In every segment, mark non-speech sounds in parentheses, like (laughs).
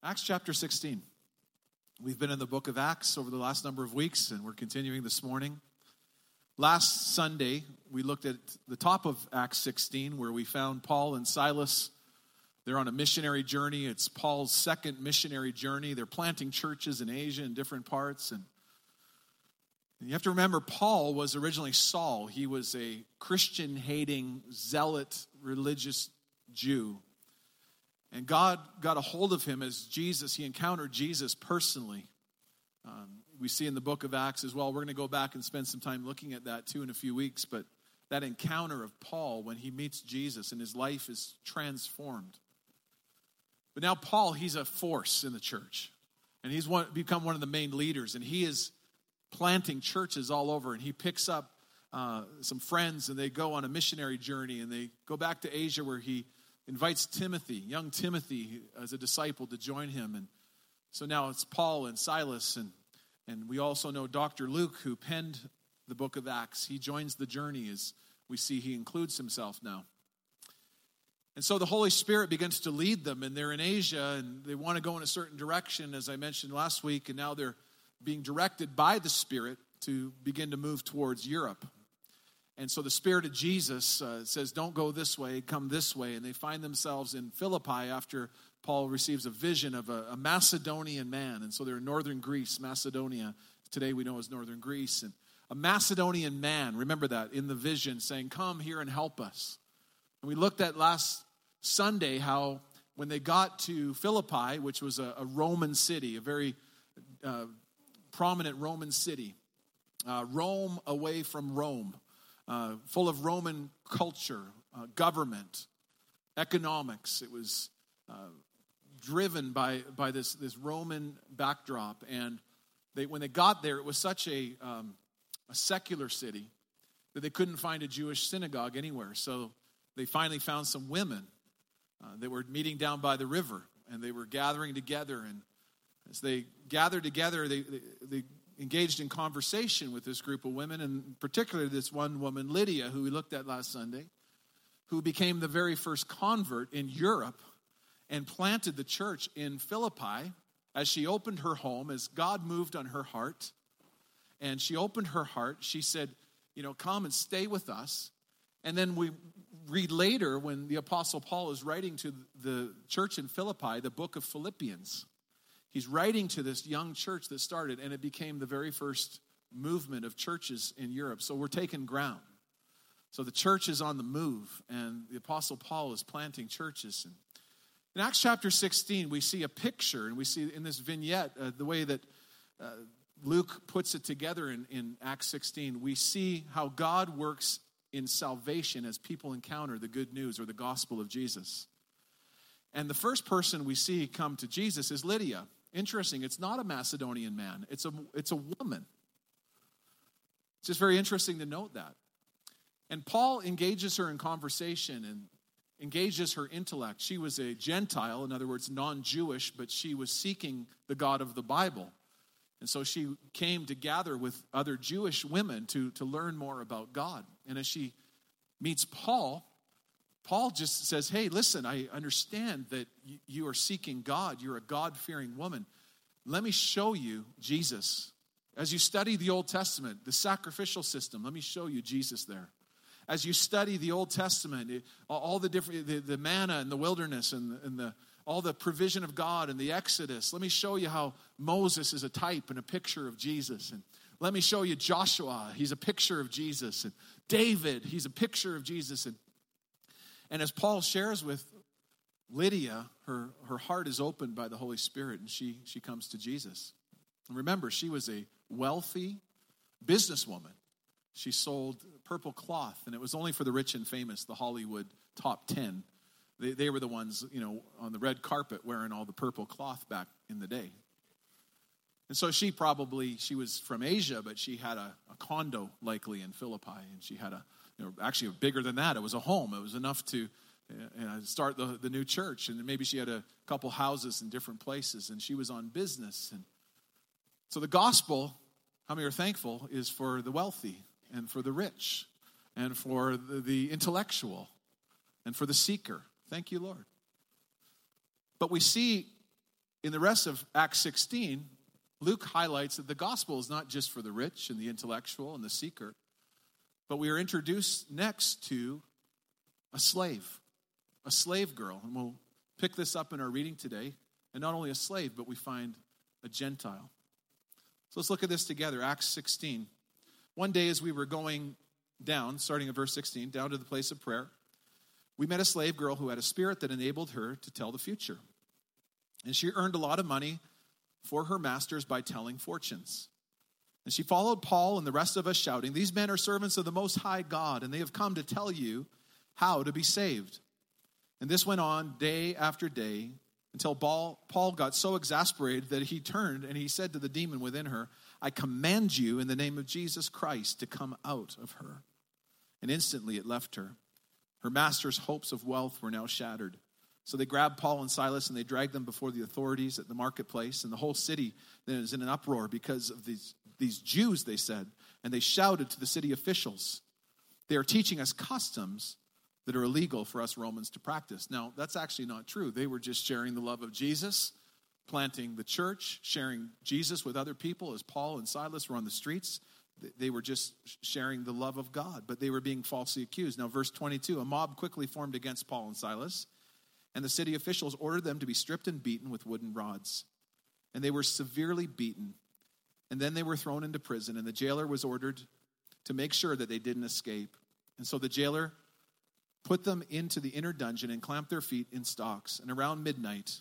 Acts chapter 16. We've been in the book of Acts over the last number of weeks, and we're continuing this morning. Last Sunday, we looked at the top of Acts 16, where we found Paul and Silas. They're on a missionary journey. It's Paul's second missionary journey. They're planting churches in Asia in different parts. And you have to remember, Paul was originally Saul. He was a Christian hating, zealot, religious Jew and God got a hold of him as Jesus. He encountered Jesus personally. Um, we see in the book of Acts as well. We're going to go back and spend some time looking at that too in a few weeks. But that encounter of Paul when he meets Jesus and his life is transformed. But now, Paul, he's a force in the church. And he's one, become one of the main leaders. And he is planting churches all over. And he picks up uh, some friends and they go on a missionary journey. And they go back to Asia where he invites Timothy, young Timothy, as a disciple to join him. And so now it's Paul and Silas, and, and we also know Dr. Luke, who penned the book of Acts. He joins the journey as we see he includes himself now. And so the Holy Spirit begins to lead them, and they're in Asia, and they want to go in a certain direction, as I mentioned last week, and now they're being directed by the Spirit to begin to move towards Europe. And so the Spirit of Jesus uh, says, Don't go this way, come this way. And they find themselves in Philippi after Paul receives a vision of a, a Macedonian man. And so they're in northern Greece, Macedonia. Today we know as northern Greece. And a Macedonian man, remember that, in the vision saying, Come here and help us. And we looked at last Sunday how when they got to Philippi, which was a, a Roman city, a very uh, prominent Roman city, uh, Rome away from Rome uh, full of Roman culture, uh, government, economics. It was uh, driven by, by this, this Roman backdrop. And they, when they got there, it was such a, um, a secular city that they couldn't find a Jewish synagogue anywhere. So they finally found some women uh, that were meeting down by the river, and they were gathering together. And as they gathered together, they, they, they engaged in conversation with this group of women, and particularly this one woman, Lydia, who we looked at last Sunday, who became the very first convert in Europe and planted the church in Philippi as she opened her home, as God moved on her heart. And she opened her heart. She said, You know, come and stay with us. And then we read later when the Apostle Paul is writing to the church in Philippi the book of Philippians. He's writing to this young church that started, and it became the very first movement of churches in Europe. So we're taking ground. So the church is on the move, and the Apostle Paul is planting churches. And in Acts chapter 16, we see a picture, and we see in this vignette uh, the way that uh, Luke puts it together in, in Acts 16. We see how God works in salvation as people encounter the good news or the gospel of Jesus. And the first person we see come to Jesus is Lydia. Interesting, it's not a Macedonian man, it's a, it's a woman. It's just very interesting to note that. And Paul engages her in conversation and engages her intellect. She was a Gentile, in other words, non Jewish, but she was seeking the God of the Bible. And so she came to gather with other Jewish women to, to learn more about God. And as she meets Paul, Paul just says, Hey, listen, I understand that you are seeking God. You're a God fearing woman. Let me show you Jesus. As you study the Old Testament, the sacrificial system, let me show you Jesus there. As you study the Old Testament, all the different, the, the manna in the wilderness and, and the, all the provision of God and the Exodus, let me show you how Moses is a type and a picture of Jesus. And let me show you Joshua, he's a picture of Jesus. And David, he's a picture of Jesus. And and as Paul shares with Lydia, her, her heart is opened by the Holy Spirit and she, she comes to Jesus. And remember, she was a wealthy businesswoman. She sold purple cloth, and it was only for the rich and famous, the Hollywood top 10. They, they were the ones, you know, on the red carpet wearing all the purple cloth back in the day. And so she probably, she was from Asia, but she had a, a condo likely in Philippi, and she had a, you know, actually bigger than that. It was a home. It was enough to start the, the new church. And maybe she had a couple houses in different places, and she was on business. And so the gospel, how many are thankful, is for the wealthy and for the rich and for the, the intellectual and for the seeker. Thank you, Lord. But we see in the rest of Acts 16, Luke highlights that the gospel is not just for the rich and the intellectual and the seeker, but we are introduced next to a slave, a slave girl. And we'll pick this up in our reading today. And not only a slave, but we find a Gentile. So let's look at this together. Acts 16. One day, as we were going down, starting at verse 16, down to the place of prayer, we met a slave girl who had a spirit that enabled her to tell the future. And she earned a lot of money for her masters by telling fortunes. And she followed Paul and the rest of us, shouting, These men are servants of the Most High God, and they have come to tell you how to be saved. And this went on day after day until Paul, got so exasperated that he turned and he said to the demon within her, I command you in the name of Jesus Christ to come out of her. And instantly it left her. Her master's hopes of wealth were now shattered. So they grabbed Paul and Silas and they dragged them before the authorities at the marketplace. And the whole city then is in an uproar because of these, these Jews, they said. And they shouted to the city officials, They are teaching us customs that are illegal for us Romans to practice. Now, that's actually not true. They were just sharing the love of Jesus, planting the church, sharing Jesus with other people as Paul and Silas were on the streets. They were just sharing the love of God, but they were being falsely accused. Now, verse 22 a mob quickly formed against Paul and Silas, and the city officials ordered them to be stripped and beaten with wooden rods. And they were severely beaten. And then they were thrown into prison, and the jailer was ordered to make sure that they didn't escape. And so the jailer put them into the inner dungeon and clamped their feet in stocks. And around midnight,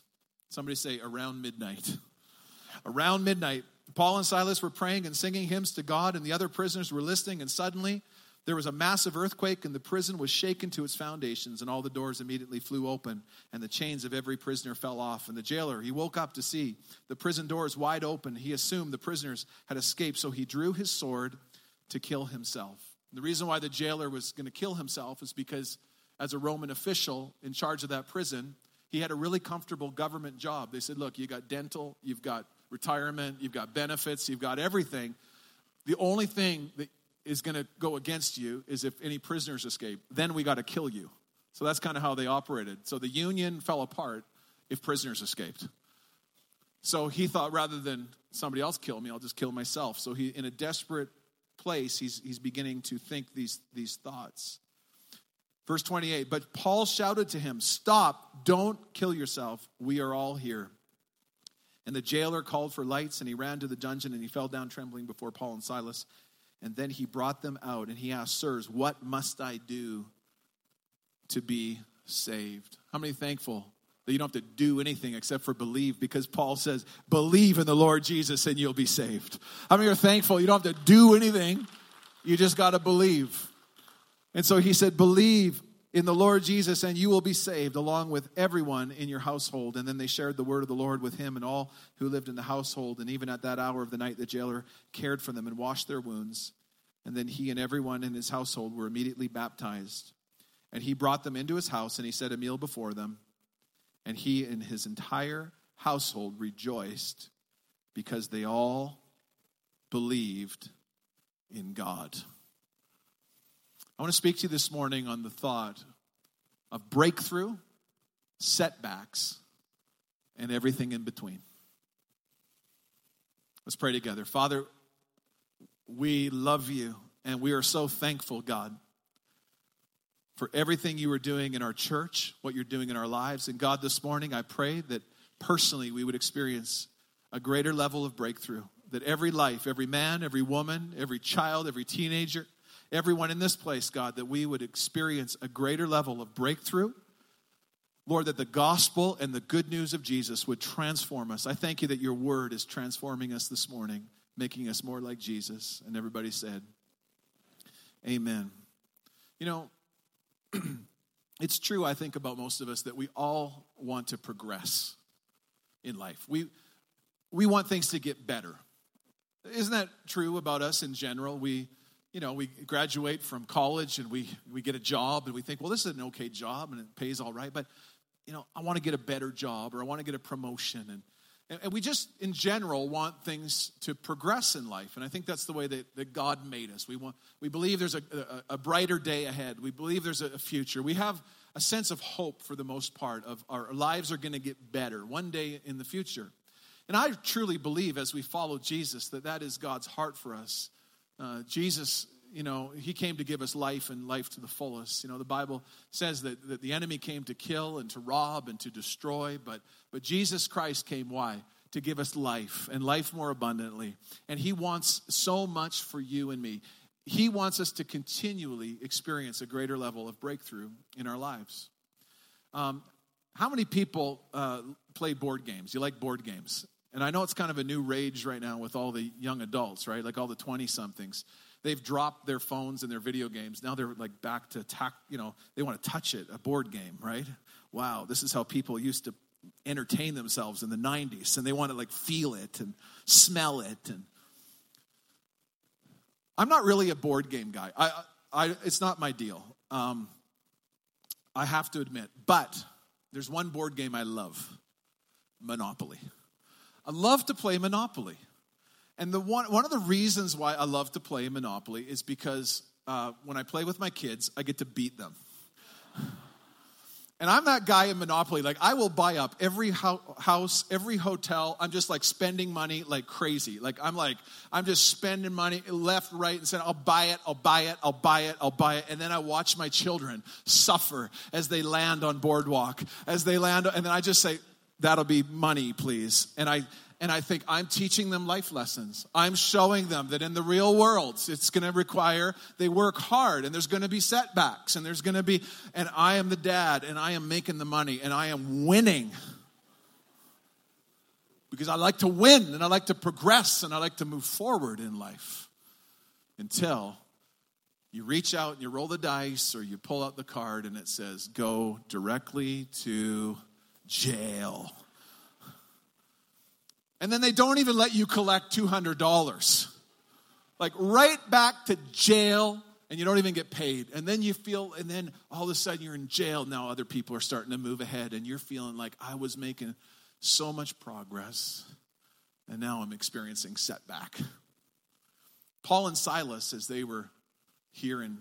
somebody say, around midnight. (laughs) around midnight, Paul and Silas were praying and singing hymns to God, and the other prisoners were listening, and suddenly there was a massive earthquake, and the prison was shaken to its foundations, and all the doors immediately flew open, and the chains of every prisoner fell off. And the jailer, he woke up to see the prison doors wide open. He assumed the prisoners had escaped, so he drew his sword to kill himself. The reason why the jailer was going to kill himself is because, as a Roman official in charge of that prison, he had a really comfortable government job. They said, Look, you got dental, you've got retirement, you've got benefits, you've got everything. The only thing that is going to go against you is if any prisoners escape. Then we got to kill you. So that's kind of how they operated. So the union fell apart if prisoners escaped. So he thought rather than somebody else kill me, I'll just kill myself. So he, in a desperate place, he's, he's beginning to think these, these thoughts. Verse 28 But Paul shouted to him, Stop, don't kill yourself. We are all here. And the jailer called for lights, and he ran to the dungeon, and he fell down trembling before Paul and Silas. And then he brought them out, and he asked, Sirs, what must I do to be saved? How many thankful that you don't have to do anything except for believe because Paul says, Believe in the Lord Jesus and you'll be saved. How many are thankful you don't have to do anything? You just got to believe. And so he said, Believe in the Lord Jesus, and you will be saved, along with everyone in your household. And then they shared the word of the Lord with him and all who lived in the household. And even at that hour of the night, the jailer cared for them and washed their wounds. And then he and everyone in his household were immediately baptized. And he brought them into his house, and he set a meal before them. And he and his entire household rejoiced because they all believed in God. I want to speak to you this morning on the thought of breakthrough, setbacks, and everything in between. Let's pray together. Father, we love you and we are so thankful, God, for everything you are doing in our church, what you're doing in our lives. And God, this morning, I pray that personally we would experience a greater level of breakthrough, that every life, every man, every woman, every child, every teenager, everyone in this place, God, that we would experience a greater level of breakthrough. Lord, that the gospel and the good news of Jesus would transform us. I thank you that your word is transforming us this morning, making us more like Jesus. And everybody said, Amen. You know, (clears throat) it's true, I think, about most of us that we all want to progress in life. We, we want things to get better. Isn't that true about us in general? We, you know, we graduate from college and we, we get a job and we think, well, this is an okay job and it pays all right, but, you know, I want to get a better job or I want to get a promotion. And, and, and we just, in general, want things to progress in life. And I think that's the way that, that God made us. We, want, we believe there's a, a, a brighter day ahead, we believe there's a future. We have a sense of hope for the most part of our lives are going to get better one day in the future. And I truly believe as we follow Jesus that that is God's heart for us. Uh, Jesus, you know, he came to give us life and life to the fullest. You know, the Bible says that, that the enemy came to kill and to rob and to destroy, but, but Jesus Christ came, why? To give us life and life more abundantly. And he wants so much for you and me. He wants us to continually experience a greater level of breakthrough in our lives. Um, how many people uh, play board games? You like board games? And I know it's kind of a new rage right now with all the young adults, right? Like all the 20 somethings. They've dropped their phones and their video games. Now they're like back to, tack, you know, they want to touch it, a board game, right? Wow, this is how people used to entertain themselves in the 90s. And they want to like feel it and smell it. And I'm not really a board game guy. I, I, it's not my deal. Um, I have to admit. But there's one board game I love Monopoly. I love to play Monopoly. And the one, one of the reasons why I love to play Monopoly is because uh, when I play with my kids, I get to beat them. And I'm that guy in Monopoly. Like, I will buy up every ho- house, every hotel. I'm just like spending money like crazy. Like, I'm like, I'm just spending money left, right, and center. I'll buy it, I'll buy it, I'll buy it, I'll buy it. And then I watch my children suffer as they land on Boardwalk, as they land. And then I just say, that'll be money, please. And I, and I think I'm teaching them life lessons. I'm showing them that in the real world, it's going to require they work hard and there's going to be setbacks and there's going to be, and I am the dad and I am making the money and I am winning. Because I like to win and I like to progress and I like to move forward in life until you reach out and you roll the dice or you pull out the card and it says, go directly to jail. And then they don't even let you collect $200. Like right back to jail, and you don't even get paid. And then you feel, and then all of a sudden you're in jail. Now other people are starting to move ahead, and you're feeling like I was making so much progress, and now I'm experiencing setback. Paul and Silas, as they were here in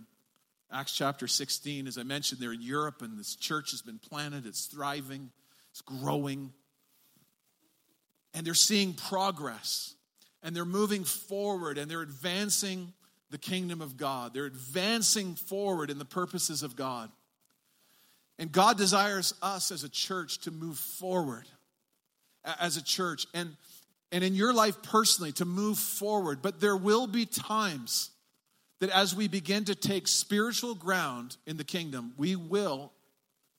Acts chapter 16, as I mentioned, they're in Europe, and this church has been planted, it's thriving, it's growing and they're seeing progress and they're moving forward and they're advancing the kingdom of God. They're advancing forward in the purposes of God. And God desires us as a church to move forward as a church and, and in your life personally to move forward. But there will be times that as we begin to take spiritual ground in the kingdom, we will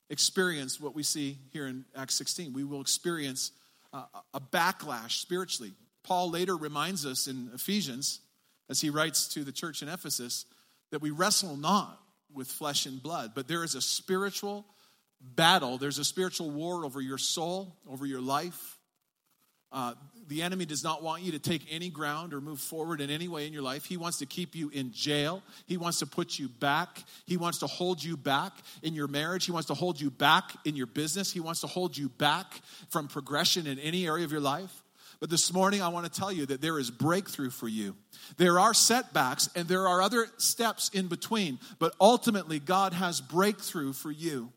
experience what we see here in Acts 16. We will experience uh, a backlash spiritually. Paul later reminds us in Ephesians, as he writes to the church in Ephesus, that we wrestle not with flesh and blood, but there is a spiritual battle. There's a spiritual war over your soul, over your life. Uh, the enemy does not want you to take any ground or move forward in any way in your life. He wants to keep you in jail. He wants to put you back. He wants to hold you back in your marriage. He wants to hold you back in your business. He wants to hold you back from progression in any area of your life. But this morning, I want to tell you that there is breakthrough for you. There are setbacks and there are other steps in between, but ultimately, God has breakthrough for you.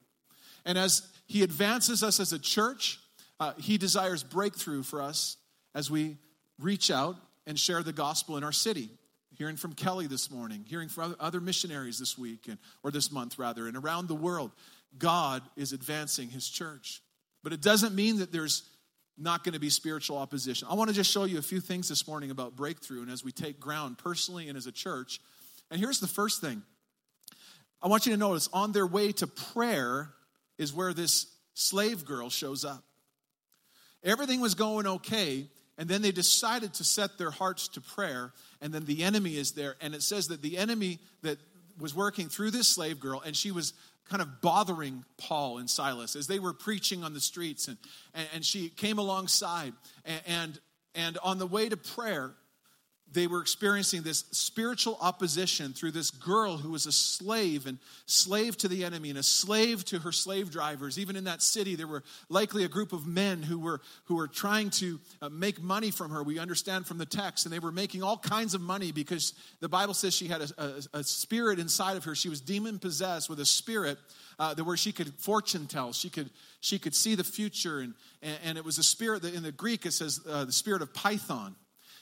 And as He advances us as a church, uh, he desires breakthrough for us as we reach out and share the gospel in our city. Hearing from Kelly this morning, hearing from other missionaries this week, and, or this month rather, and around the world, God is advancing his church. But it doesn't mean that there's not going to be spiritual opposition. I want to just show you a few things this morning about breakthrough and as we take ground personally and as a church. And here's the first thing I want you to notice on their way to prayer is where this slave girl shows up. Everything was going okay, and then they decided to set their hearts to prayer, and then the enemy is there. And it says that the enemy that was working through this slave girl, and she was kind of bothering Paul and Silas as they were preaching on the streets, and, and, and she came alongside. And, and, and on the way to prayer, they were experiencing this spiritual opposition through this girl who was a slave and slave to the enemy and a slave to her slave drivers. Even in that city, there were likely a group of men who were, who were trying to uh, make money from her. We understand from the text, and they were making all kinds of money because the Bible says she had a, a, a spirit inside of her. She was demon possessed with a spirit uh, where she could fortune tell. She could, she could see the future, and, and, and it was a spirit that in the Greek it says uh, the spirit of Python.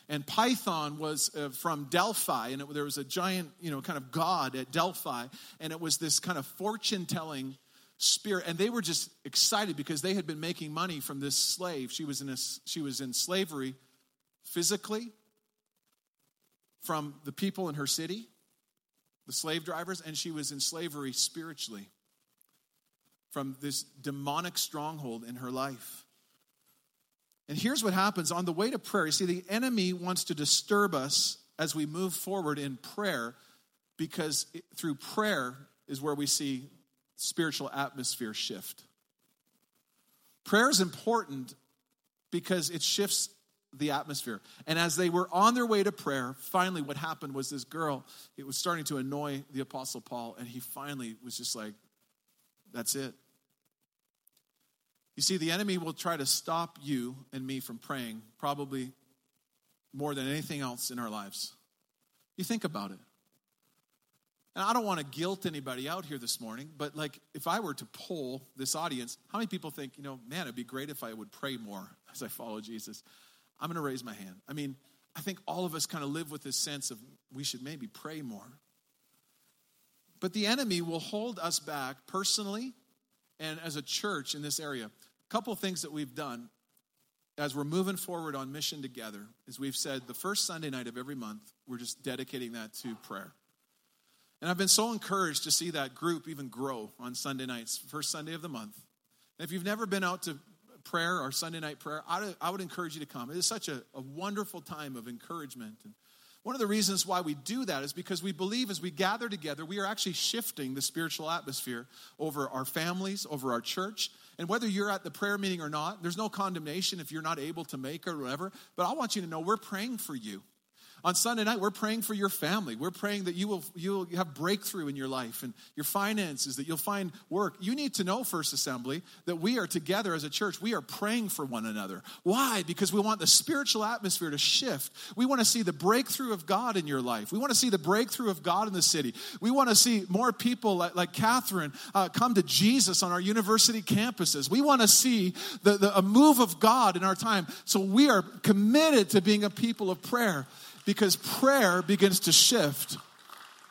And Python was uh, from Delphi, and it, there was a giant, you know, kind of god at Delphi, and it was this kind of fortune telling spirit. And they were just excited because they had been making money from this slave. She was in, a, she was in slavery physically from the people in her city, the slave drivers, and she was in slavery spiritually from this demonic stronghold in her life. And here's what happens on the way to prayer. You see, the enemy wants to disturb us as we move forward in prayer because it, through prayer is where we see spiritual atmosphere shift. Prayer is important because it shifts the atmosphere. And as they were on their way to prayer, finally what happened was this girl, it was starting to annoy the apostle Paul and he finally was just like that's it. You see, the enemy will try to stop you and me from praying, probably more than anything else in our lives. You think about it. And I don't want to guilt anybody out here this morning, but like if I were to poll this audience, how many people think, you know, man, it'd be great if I would pray more (laughs) as I follow Jesus? I'm going to raise my hand. I mean, I think all of us kind of live with this sense of we should maybe pray more. But the enemy will hold us back personally and as a church in this area couple things that we've done as we're moving forward on mission together is we've said the first Sunday night of every month, we're just dedicating that to prayer. And I've been so encouraged to see that group even grow on Sunday nights, first Sunday of the month. And if you've never been out to prayer or Sunday night prayer, I would encourage you to come. It is such a, a wonderful time of encouragement. And one of the reasons why we do that is because we believe as we gather together, we are actually shifting the spiritual atmosphere over our families, over our church, and whether you're at the prayer meeting or not, there's no condemnation if you're not able to make it or whatever. But I want you to know we're praying for you. On Sunday night, we're praying for your family. We're praying that you will you'll have breakthrough in your life and your finances, that you'll find work. You need to know, First Assembly, that we are together as a church. We are praying for one another. Why? Because we want the spiritual atmosphere to shift. We want to see the breakthrough of God in your life. We want to see the breakthrough of God in the city. We want to see more people like, like Catherine uh, come to Jesus on our university campuses. We want to see the, the, a move of God in our time. So we are committed to being a people of prayer because prayer begins to shift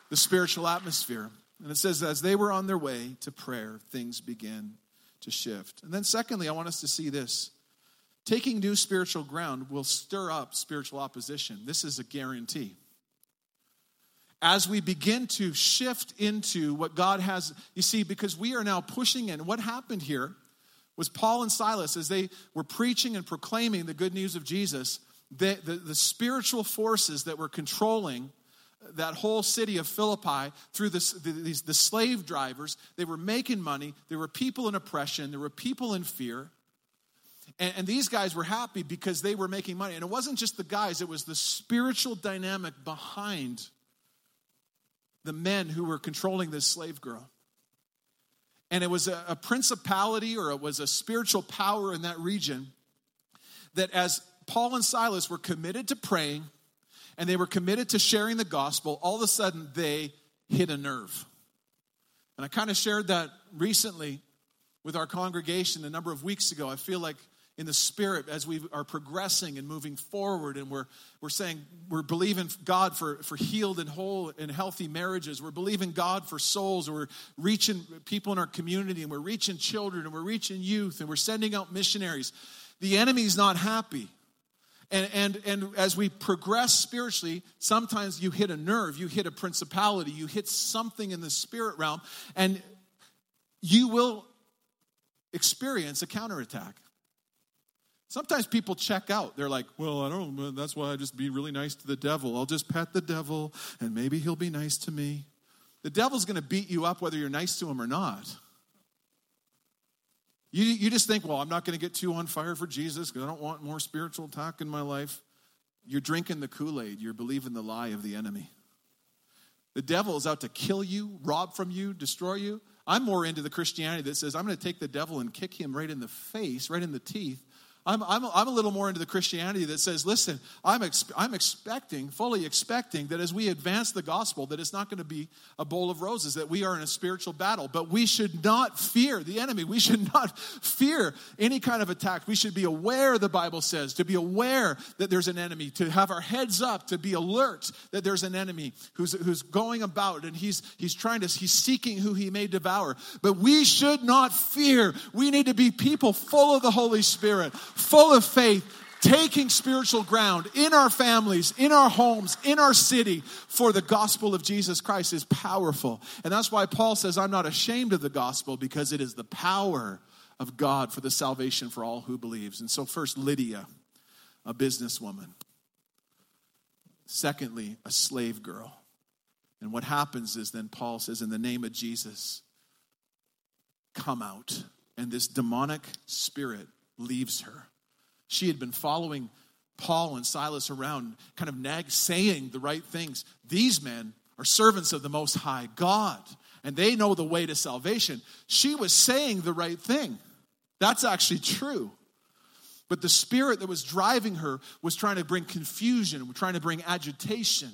the spiritual atmosphere. And it says, as they were on their way to prayer, things began to shift. And then, secondly, I want us to see this. Taking new spiritual ground will stir up spiritual opposition. This is a guarantee. As we begin to shift into what God has, you see, because we are now pushing in. What happened here was Paul and Silas, as they were preaching and proclaiming the good news of Jesus, the, the, the spiritual forces that were controlling that whole city of Philippi through this, the, these, the slave drivers. They were making money. There were people in oppression. There were people in fear. And, and, these guys were happy because they were making money. And it wasn't just the guys, it was the spiritual dynamic behind the men who were controlling this slave girl. And it was a, a principality or it was a spiritual power in that region that as Paul and Silas were committed to praying and they were committed to sharing the gospel, all of a sudden they hit a nerve. And I kind of shared that recently with our congregation a number of weeks ago. I feel like in the spirit as we are progressing and moving forward and we're, we're saying we're believing god for, for healed and whole and healthy marriages we're believing god for souls we're reaching people in our community and we're reaching children and we're reaching youth and we're sending out missionaries the enemy's not happy and, and, and as we progress spiritually, sometimes you hit a nerve, you hit a principality, you hit something in the spirit realm, and you will experience a counterattack. Sometimes people check out. They're like, well, I don't that's why I just be really nice to the devil. I'll just pet the devil and maybe he'll be nice to me. The devil's going to beat you up whether you're nice to him or not. You, you just think, well, I'm not going to get too on fire for Jesus because I don't want more spiritual talk in my life. you're drinking the Kool Aid, you're believing the lie of the enemy. The devil is out to kill you, rob from you, destroy you. I'm more into the Christianity that says I'm going to take the devil and kick him right in the face, right in the teeth, I'm, I'm, I'm a little more into the Christianity that says, listen, I'm, ex- I'm expecting, fully expecting that as we advance the gospel, that it's not going to be a bowl of roses, that we are in a spiritual battle. But we should not fear the enemy. We should not fear any kind of attack. We should be aware, the Bible says, to be aware that there's an enemy, to have our heads up, to be alert that there's an enemy who's, who's going about and he's, he's trying to, he's seeking who he may devour. But we should not fear. We need to be people full of the Holy Spirit full of faith, taking spiritual ground in our families, in our homes, in our city for the gospel of Jesus Christ is powerful. And that's why Paul says, I'm not ashamed of the gospel because it is the power of God for the salvation for all who believes. And so, first, Lydia, a businesswoman. Secondly, a slave girl. And what happens is then Paul says, In the name of Jesus, come out. And this demonic spirit leaves her. She had been following Paul and Silas around, kind of nag, saying the right things. These men are servants of the Most High God, and they know the way to salvation. She was saying the right thing. That's actually true. But the spirit that was driving her was trying to bring confusion, trying to bring agitation.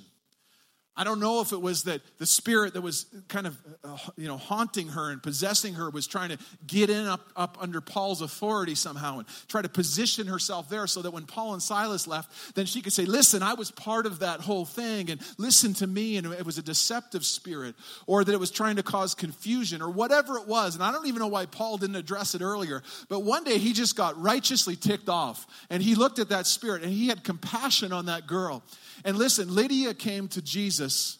I don't know if it was that the spirit that was kind of, uh, you know, haunting her and possessing her was trying to get in up, up under Paul's authority somehow and try to position herself there so that when Paul and Silas left, then she could say, Listen, I was part of that whole thing and listen to me. And it was a deceptive spirit or that it was trying to cause confusion or whatever it was. And I don't even know why Paul didn't address it earlier. But one day he just got righteously ticked off and he looked at that spirit and he had compassion on that girl. And listen, Lydia came to Jesus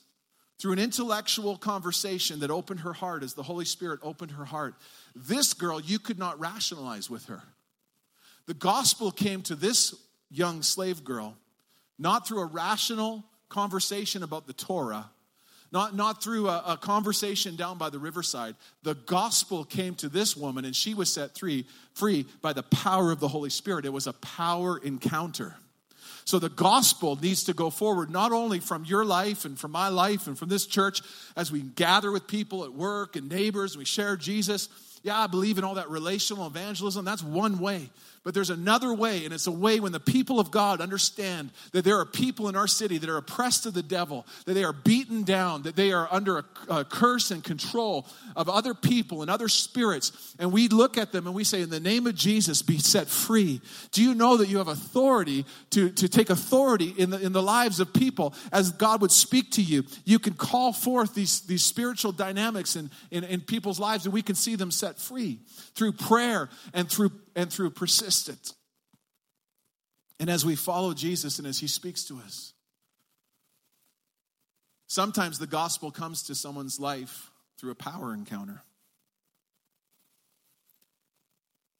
through an intellectual conversation that opened her heart as the Holy Spirit opened her heart. This girl, you could not rationalize with her. The gospel came to this young slave girl not through a rational conversation about the Torah, not, not through a, a, conversation down by the riverside. The gospel came to this woman and she was set free, free by the power of the Holy Spirit. It was a power encounter. So the gospel needs to go forward not only from your life and from my life and from this church as we gather with people at work and neighbors and we share Jesus. Yeah, I believe in all that relational evangelism. That's one way. But there's another way, and it's a way when the people of God understand that there are people in our city that are oppressed of the devil, that they are beaten down, that they are under a, a curse and control of other people and other spirits. And we look at them and we say, In the name of Jesus, be set free. Do you know that you have authority to, to take authority in the, in the lives of people as God would speak to you? You can call forth these, these spiritual dynamics in, in, in people's lives, and we can see them set free through prayer and through and through persistence. And as we follow Jesus and as he speaks to us, sometimes the gospel comes to someone's life through a power encounter.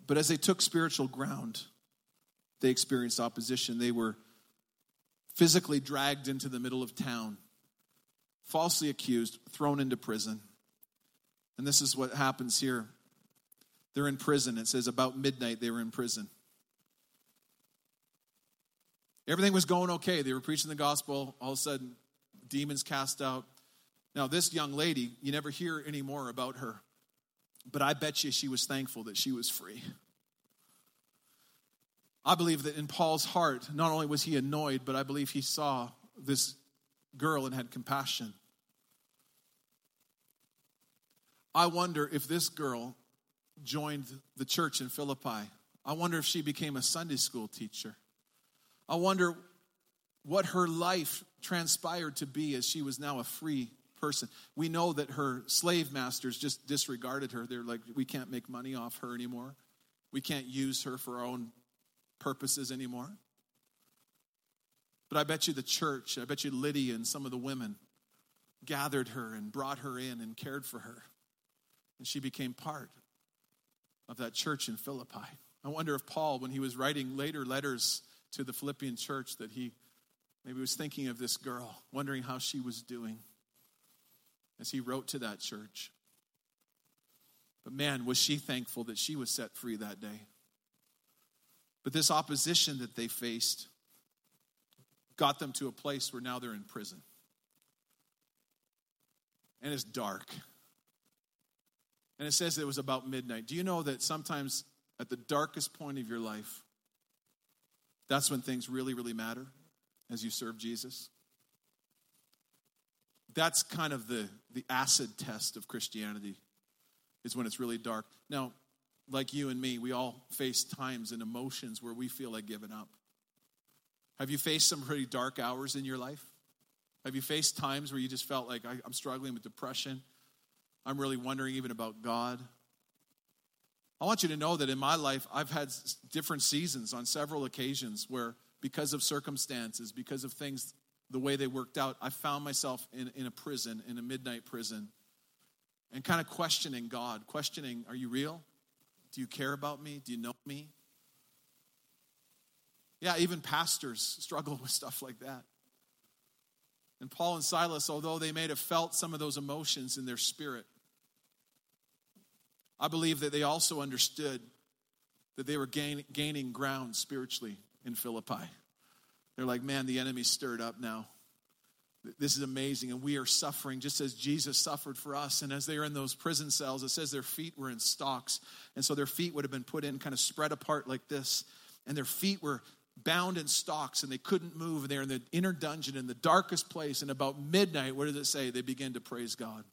But as they took spiritual ground, they experienced opposition. They were physically dragged into the middle of town, falsely accused, thrown into prison. And this is what happens here they're in prison. It says about midnight they were in prison. Everything was going okay. They were preaching the gospel. All of a sudden, demons cast out. Now, this young lady, you never hear any more about her. But I bet you she was thankful that she was free. I believe that in Paul's heart, not only was he annoyed, but I believe he saw this girl and had compassion. I wonder if this girl joined the church in Philippi. I wonder if she became a Sunday school teacher. I wonder what her life transpired to be as she was now a free person. We know that her slave masters just disregarded her. They're like, we can't make money off her anymore. We can't use her for our own purposes anymore. But I bet you the church, I bet you Lydia and some of the women gathered her and brought her in and cared for her. And she became part of that church in Philippi. I wonder if Paul, when he was writing later letters to the Philippian church, that he maybe was thinking of this girl, wondering how she was doing as he wrote to that church. But man, was she thankful that she was set free that day. But this opposition that they faced got them to a place where now they're in prison. And it's dark. And it says it was about midnight. Do you know that sometimes at the darkest point of your life, that's when things really, really matter as you serve Jesus? That's kind of the, the acid test of Christianity, is when it's really dark. Now, like you and me, we all face times and emotions where we feel like giving up. Have you faced some pretty dark hours in your life? Have you faced times where you just felt like I, am struggling with depression? I'm really wondering even about God. I want you to know that in my life, I've had different seasons on several occasions where, because of circumstances, because of things, the way they worked out, I found myself in, in a prison, in a midnight prison, and kind of questioning God, questioning, Are you real? Do you care about me? Do you know me? Yeah, even pastors (laughs) struggle with stuff like that. And Paul and Silas, although they may have felt some of those emotions in their spirit, I believe that they also understood that they were gain, gaining ground spiritually in Philippi. They're like, man, the enemy stirred up now. This is amazing. And we are suffering just as Jesus suffered for us. And as they are in those prison cells, it says their feet were in stocks. And so their feet would have been put in kind of spread apart like this. And their feet were bound in stocks and they couldn't move. And they're in the inner dungeon in the darkest place. And about midnight, what does it say? They begin to praise God.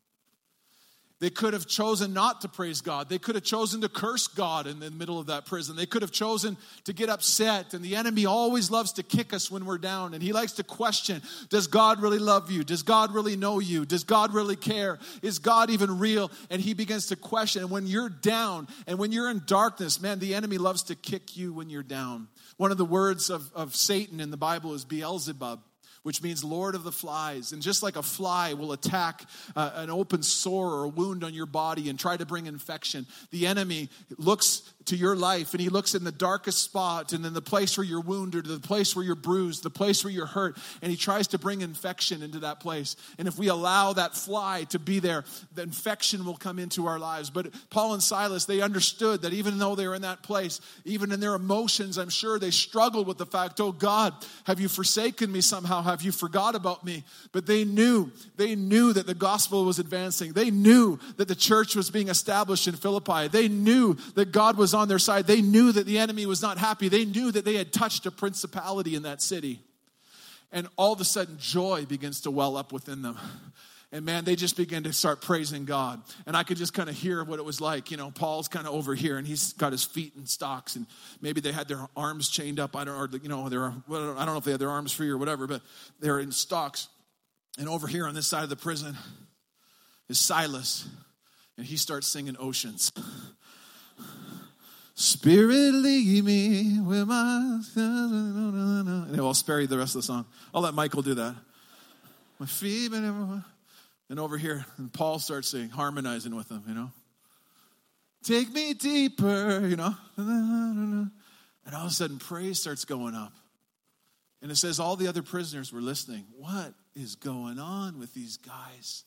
They could have chosen not to praise God. They could have chosen to curse God in the middle of that prison. They could have chosen to get upset. And the enemy always loves to kick us when we're down. And he likes to question Does God really love you? Does God really know you? Does God really care? Is God even real? And he begins to question. And when you're down and when you're in darkness, man, the enemy loves to kick you when you're down. One of the words of, of Satan in the Bible is Beelzebub which means Lord of the Flies. And just like a fly will attack uh, an open sore or a wound on your body and try to bring infection, the enemy looks to your life and he looks in the darkest spot and in the place where you're wounded, the place where you're bruised, the place where you're hurt, and he tries to bring infection into that place. And if we allow that fly to be there, the infection will come into our lives. But Paul and Silas, they understood that even though they were in that place, even in their emotions, I'm sure they struggled with the fact, oh God, have you forsaken me somehow? Have you forgot about me? But they knew, they knew that the gospel was advancing. They knew that the church was being established in Philippi. They knew that God was on their side. They knew that the enemy was not happy. They knew that they had touched a principality in that city. And all of a sudden, joy begins to well up within them. And man, they just begin to start praising God. And I could just kind of hear what it was like. You know, Paul's kind of over here and he's got his feet in stocks and maybe they had their arms chained up. I don't know, you know, they're, I don't know if they had their arms free or whatever, but they're in stocks. And over here on this side of the prison is Silas. And he starts singing Oceans. Spirit, lead me where my. And I'll spare you the rest of the song. I'll let Michael do that. My feet, and over here, and Paul starts singing, harmonizing with them, you know. Take me deeper, you know. And all of a sudden, praise starts going up. And it says all the other prisoners were listening. What is going on with these guys?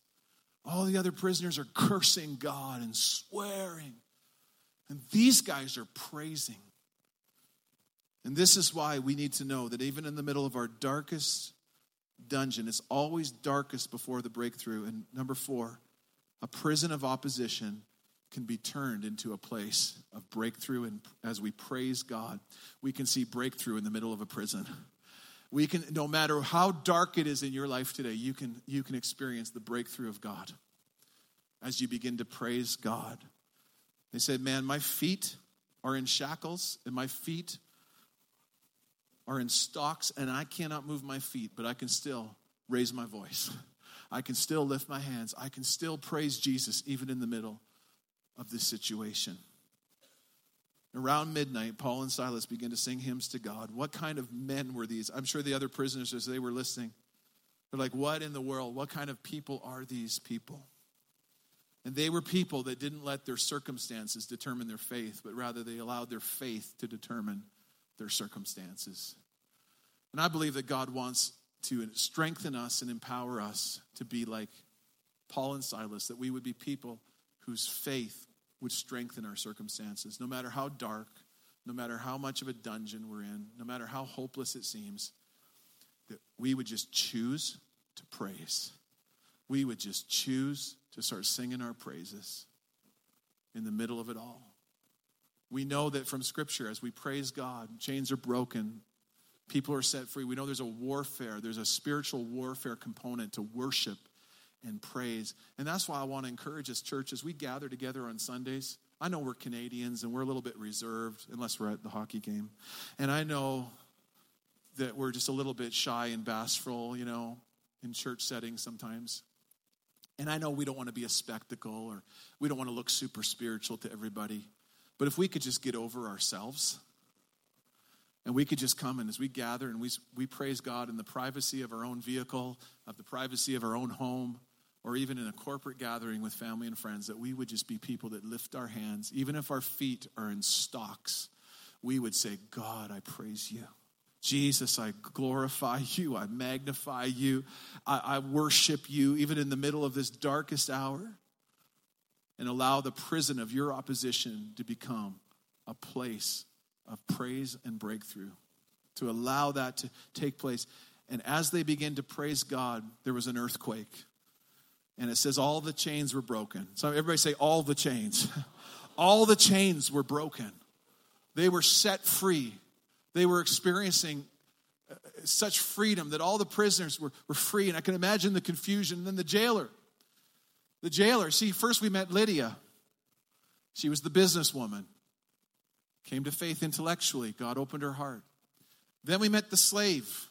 All the other prisoners are cursing God and swearing. And these guys are praising. And this is why we need to know that even in the middle of our darkest dungeon, it's always darkest before the breakthrough. And number four, a prison of opposition can be turned into a place of breakthrough. And as we praise God, we can see breakthrough in the middle of a prison. We can, no matter how dark it is in your life today, you can, you can experience the breakthrough of God as you begin to praise God they said, Man, my feet are in shackles and my feet are in stocks, and I cannot move my feet, but I can still raise my voice. (laughs) I can still lift my hands. I can still praise Jesus even in the middle of this situation. Around midnight, Paul and Silas began to sing hymns to God. What kind of men were these? I'm sure the other prisoners, as they were listening, they're like, What in the world? What kind of people are these people? And they were people that didn't let their circumstances determine their faith, but rather they allowed their faith to determine their circumstances. And I believe that God wants to strengthen us and empower us to be like Paul and Silas, that we would be people whose faith would strengthen our circumstances, no matter how dark, no matter how much of a dungeon we're in, no matter how hopeless it seems. that we would just choose to praise. We would just choose to start singing our praises in the middle of it all. We know that from Scripture, as we praise God, chains are broken, people are set free. We know there's a warfare, there's a spiritual warfare component to worship and praise. And that's why I want to encourage us, church, as we gather together on Sundays. I know we're Canadians and we're a little bit reserved, unless we're at the hockey game. And I know that we're just a little bit shy and bashful, you know, in church settings sometimes. And I know we don't want to be a spectacle or we don't want to look super spiritual to everybody. But if we could just get over ourselves and we could just come and as we gather and we, we praise God in the privacy of our own vehicle, of the privacy of our own home, or even in a corporate gathering with family and friends, that we would just be people that lift our hands, even if our feet are in stocks, we would say, God, I praise you. Jesus, I glorify (laughs) you. I magnify you. I, I, worship you, even in the middle of this darkest hour. And allow the prison of your opposition to become a place of praise and breakthrough. To allow that to take place. And as they begin to praise God, there was an earthquake. And it says all the chains were broken. So everybody say, all the chains. (laughs) all the chains were broken. They were set free they were experiencing uh, such freedom that all the prisoners were, were free. And I can imagine the confusion. And then the jailer, the jailer, see, first we met Lydia. She was the businesswoman, came to faith intellectually. God opened her heart. Then we met the slave,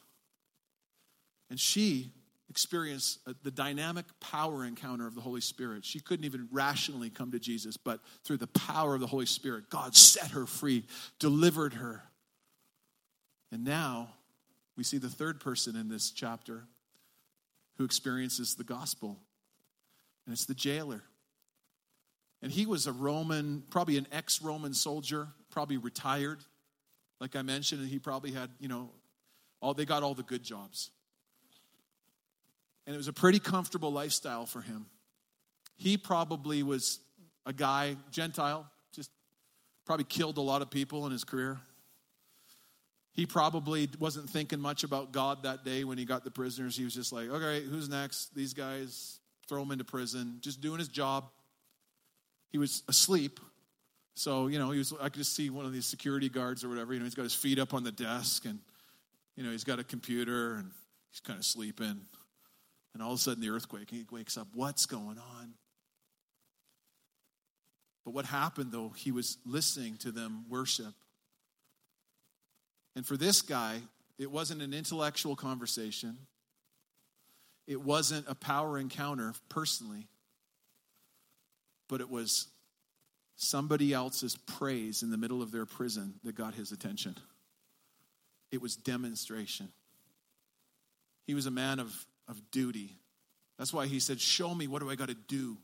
and she experienced uh, the dynamic power encounter of the Holy Spirit. She couldn't even rationally come to Jesus, but through the power of the Holy Spirit, God set her free, delivered her. And now we see the third person in this chapter who experiences the gospel, and it's the jailer. And he was a Roman, probably an ex Roman soldier, probably retired. Like I mentioned, and he probably had, you know, all they got all the good jobs. And it was a pretty comfortable lifestyle for him. He probably was a guy, Gentile, just probably killed a lot of people in his career. He probably wasn't thinking much about God that day when he got the prisoners. He was just like, okay, who's next? These guys, throw him into prison, just doing his job. He was asleep. So, you know, he was, I could just see one of these security guards or whatever, you know, he's got his feet up on the desk and, you know, he's got a computer and he's kind of sleeping. And all of a sudden the earthquake, he wakes up. What's going on? But what happened though, he was listening to them worship. And for this guy, it wasn't an intellectual conversation, it wasn't a power encounter personally, but it was somebody else's praise in the middle of their prison that got his attention. It was demonstration. He was a man of, of duty. That's why he said, Show me, what do I got to do?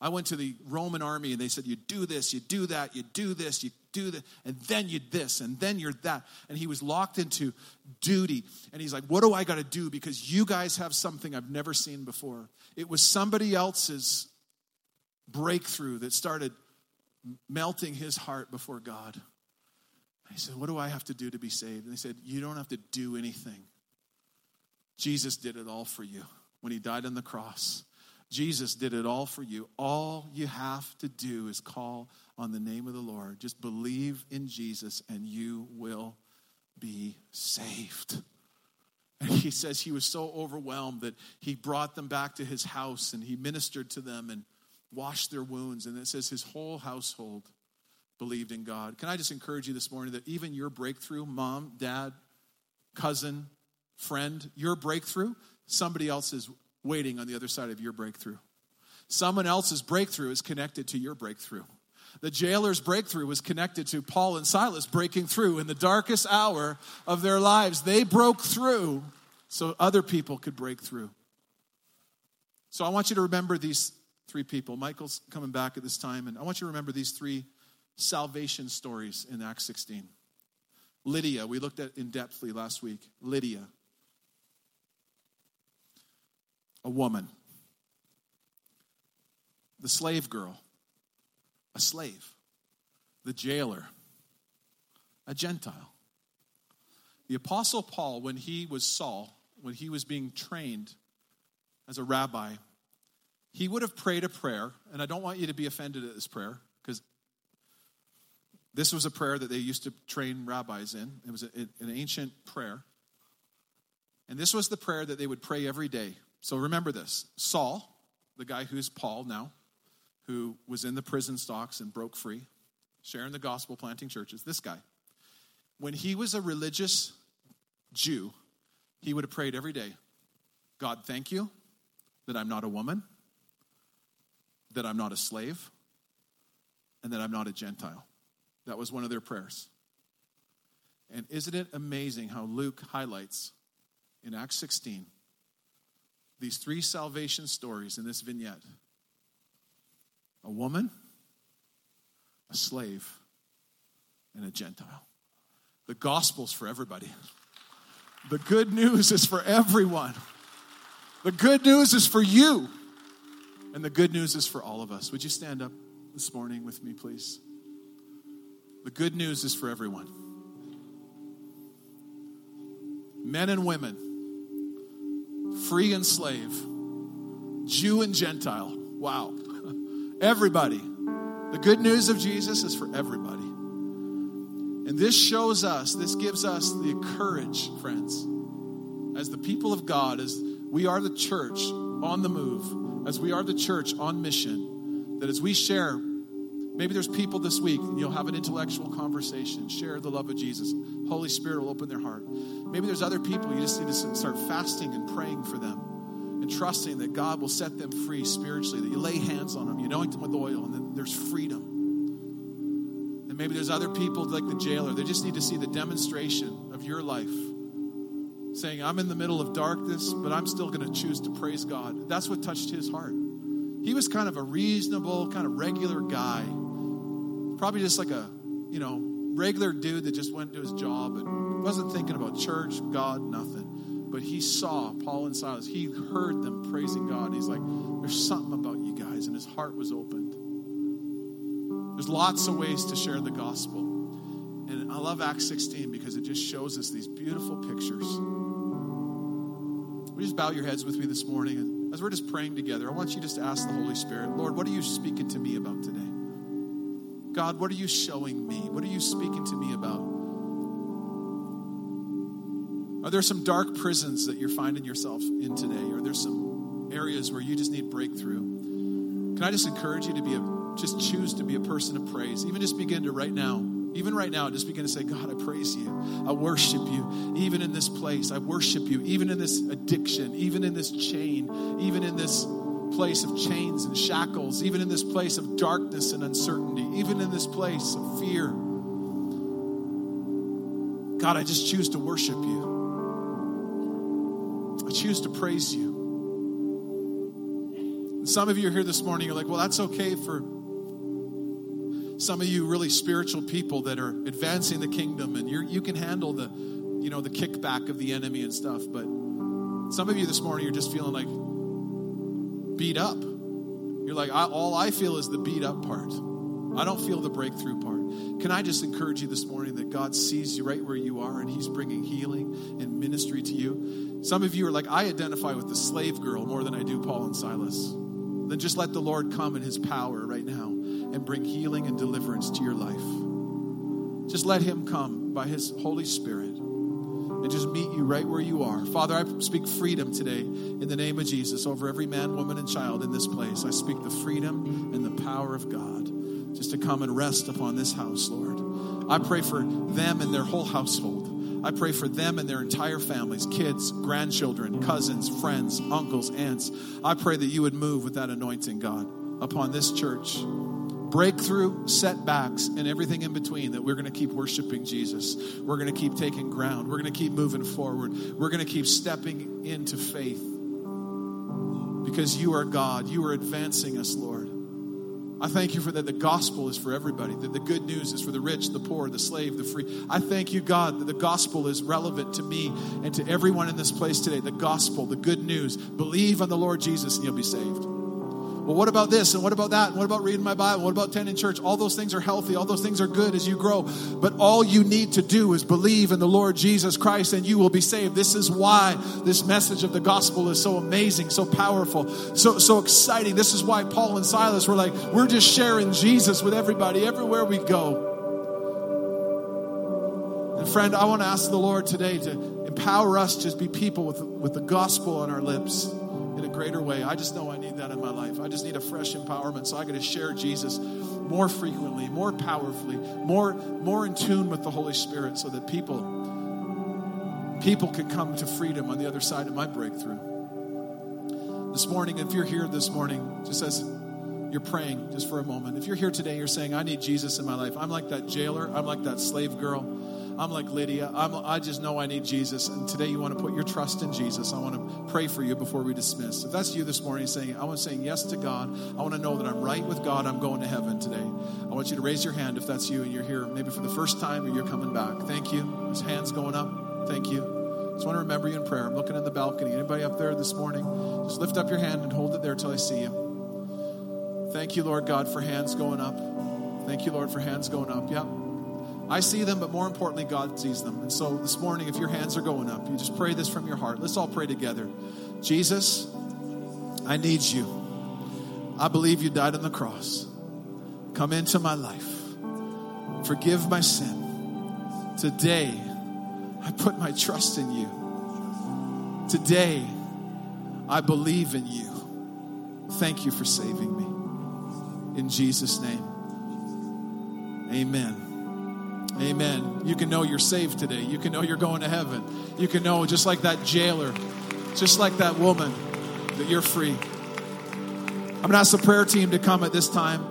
I went to the Roman army and they said, You do this, you do that, you do this, you do that, and then you this, and then you're that. And he was locked into duty. And he's like, What do I got to do? Because you guys have something I've never seen before. It was somebody else's breakthrough that started melting his heart before God. He said, What do I have to do to be saved? And they said, You don't have to do anything. Jesus did it all for you when he died on the cross. Jesus did it all for you. All you have to do is call on the name of the Lord. Just believe in Jesus and you will be saved. And he says he was so overwhelmed that he brought them back to his house and he ministered to them and washed their wounds. And it says his whole household believed in God. Can I just encourage you this morning that even your breakthrough, mom, dad, cousin, friend, your breakthrough, somebody else is waiting on the other side of your breakthrough. Someone else's breakthrough is connected to your breakthrough. The jailer's breakthrough was connected to Paul and Silas breaking through in the darkest hour of their lives. They broke through so other people could break through. So I want you to remember these three people. Michael's coming back at this time, and I want you to remember these three salvation stories in Acts 16. Lydia, we looked at in depthly last week. Lydia, a woman. The slave girl, a slave. The jailer, a Gentile. The Apostle Paul, when he was Saul, when he was being trained as a rabbi, he would have prayed a prayer, and I don't want you to be offended at this prayer because this was a prayer that they used to train rabbis in. It was a, an ancient prayer. And this was the prayer that they would pray every day. So remember this Saul, the guy who's Paul now, who was in the prison stocks and broke free, sharing the gospel, planting churches, this guy, when he was a religious Jew, he would have prayed every day God, thank you that I'm not a woman, that I'm not a slave, and that I'm not a Gentile. That was one of their prayers. And isn't it amazing how Luke highlights in Acts 16 these three salvation stories in this vignette a woman, a slave, and a Gentile. The gospel's for everybody. The good news is for everyone. The good news is for you. And the good news is for all of us. Would you stand up this morning with me, please? The good news is for everyone. Men and women, free and slave, Jew and Gentile. Wow. Everybody. The good news of Jesus is for everybody. And this shows us, this gives us the courage, friends, as the people of God, as we are the church on the move, as we are the church on mission, that as we share, maybe there's people this week, you'll have an intellectual conversation, share the love of Jesus. Holy Spirit will open their heart. Maybe there's other people, you just need to start fasting and praying for them and trusting that God will set them free spiritually, that you lay hands on them, you anoint them with oil, and then there's freedom. And maybe there's other people like the jailer, they just need to see the demonstration of your life. Saying, I'm in the middle of darkness, but I'm still going to choose to praise God. That's what touched his heart. He was kind of a reasonable, kind of regular guy. Probably just like a, you know, regular dude that just went to his job and wasn't thinking about church, God, nothing. But he saw Paul and Silas. He heard them praising God. He's like, there's something about you guys. And his heart was opened. There's lots of ways to share the gospel. And I love Acts 16 because it just shows us these beautiful pictures. You just bow your heads with me this morning? And as we're just praying together, I want you just to ask the Holy Spirit, Lord, what are you speaking to me about today? God, what are you showing me? What are you speaking to me about? Are there some dark prisons that you're finding yourself in today? Or there's some areas where you just need breakthrough? Can I just encourage you to be a just choose to be a person of praise. Even just begin to right now, even right now, just begin to say, God, I praise you. I worship you. Even in this place, I worship you. Even in this addiction, even in this chain, even in this place of chains and shackles, even in this place of darkness and uncertainty, even in this place of fear. God, I just choose to worship you. I choose to praise you. some of you are here this morning, you're like, well, that's okay for some of you really spiritual people that are advancing the kingdom and you you can handle the you know the kickback of the enemy and stuff but some of you this morning you're just feeling like beat up you're like I, all i feel is the beat up part i don't feel the breakthrough part can i just encourage you this morning that god sees you right where you are and he's bringing healing and ministry to you some of you are like i identify with the slave girl more than i do paul and silas then just let the lord come in his power right now and bring healing and deliverance to your life. Just let Him come by His Holy Spirit and just meet you right where you are. Father, I speak freedom today in the name of Jesus over every man, woman, and child in this place. I speak the freedom and the power of God just to come and rest upon this house, Lord. I pray for them and their whole household. I pray for them and their entire families, kids, grandchildren, cousins, friends, uncles, aunts. I pray that you would move with that anointing, God, upon this church breakthrough, setbacks, and everything in between, that we're going to keep worshiping Jesus. We're going to keep taking ground. We're going to keep moving forward. We're going to keep stepping into faith because you are God. You are advancing us, Lord. I thank you for that the gospel is for everybody, that the good news is for the rich, the poor, the slave, the free. I thank you, God, that the gospel is relevant to me and to everyone in this place today. The gospel, the good news. Believe on the Lord Jesus and you'll be saved. Well, what about this? And what about that? And what about reading my Bible? What about attending church? All those things are healthy. All those things are good as you grow. But all you need to do is believe in the Lord Jesus Christ and you will be saved. This is why this message of the gospel is so amazing, so powerful, so, so exciting. This is why Paul and Silas were like, we're just sharing Jesus with everybody everywhere we go. And friend, I want to ask the Lord today to empower us to be people with, with the gospel on our lips in a greater way. I just know I need that in my life. I just need a fresh empowerment. So I got to share Jesus more frequently, more powerfully, more, more in tune with the Holy Spirit so that people people can come to freedom on the other side of my breakthrough. This morning, if you're here this morning, just as you're praying just for a moment, if you're here today, you're saying, I need Jesus in my life. I'm like that jailer, I'm like that slave girl. I'm like Lydia. I'm, I just know I need Jesus. And today you want to put your trust in Jesus. I want to pray for you before we dismiss. If that's you this morning saying, I want to say yes to God. I want to know that I'm right with God. I'm going to heaven today. I want you to raise your hand if that's you and you're here maybe for the first time or you're coming back. Thank you. Hands going up. Thank you. Just want to remember you in prayer. I'm looking in the balcony. Anybody up there this morning? Just lift up your hand and hold it there until I see you. Thank you, Lord God, for hands going up. Thank you, Lord, for hands going up. Yep. I see them, but more importantly, God sees them. And so this morning, if your hands are going up, you just pray this from your heart. Let's all pray together. Jesus, I need you. I believe you died on the cross. Come into my life. Forgive my sin. Today, I put my trust in you. Today, I believe in you. Thank you for saving me. In Jesus' name, amen. Amen. You can know you're saved today. You can know you're going to heaven. You can know, just like that jailer, just like that woman, that you're free. I'm going to ask the prayer team to come at this time.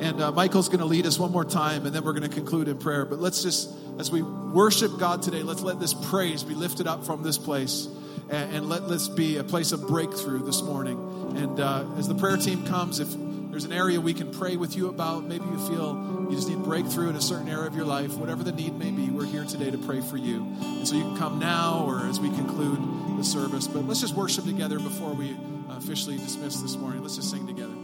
And uh, Michael's going to lead us one more time, and then we're going to conclude in prayer. But let's just, as we worship God today, let's let this praise be lifted up from this place. And, and let this be a place of breakthrough this morning. And uh, as the prayer team comes, if there's an area we can pray with you about, maybe you feel you just need breakthrough in a certain area of your life, whatever the need may be, we're here today to pray for you. And so you can come now or as we conclude the service. But let's just worship together before we officially dismiss this morning. Let's just sing together.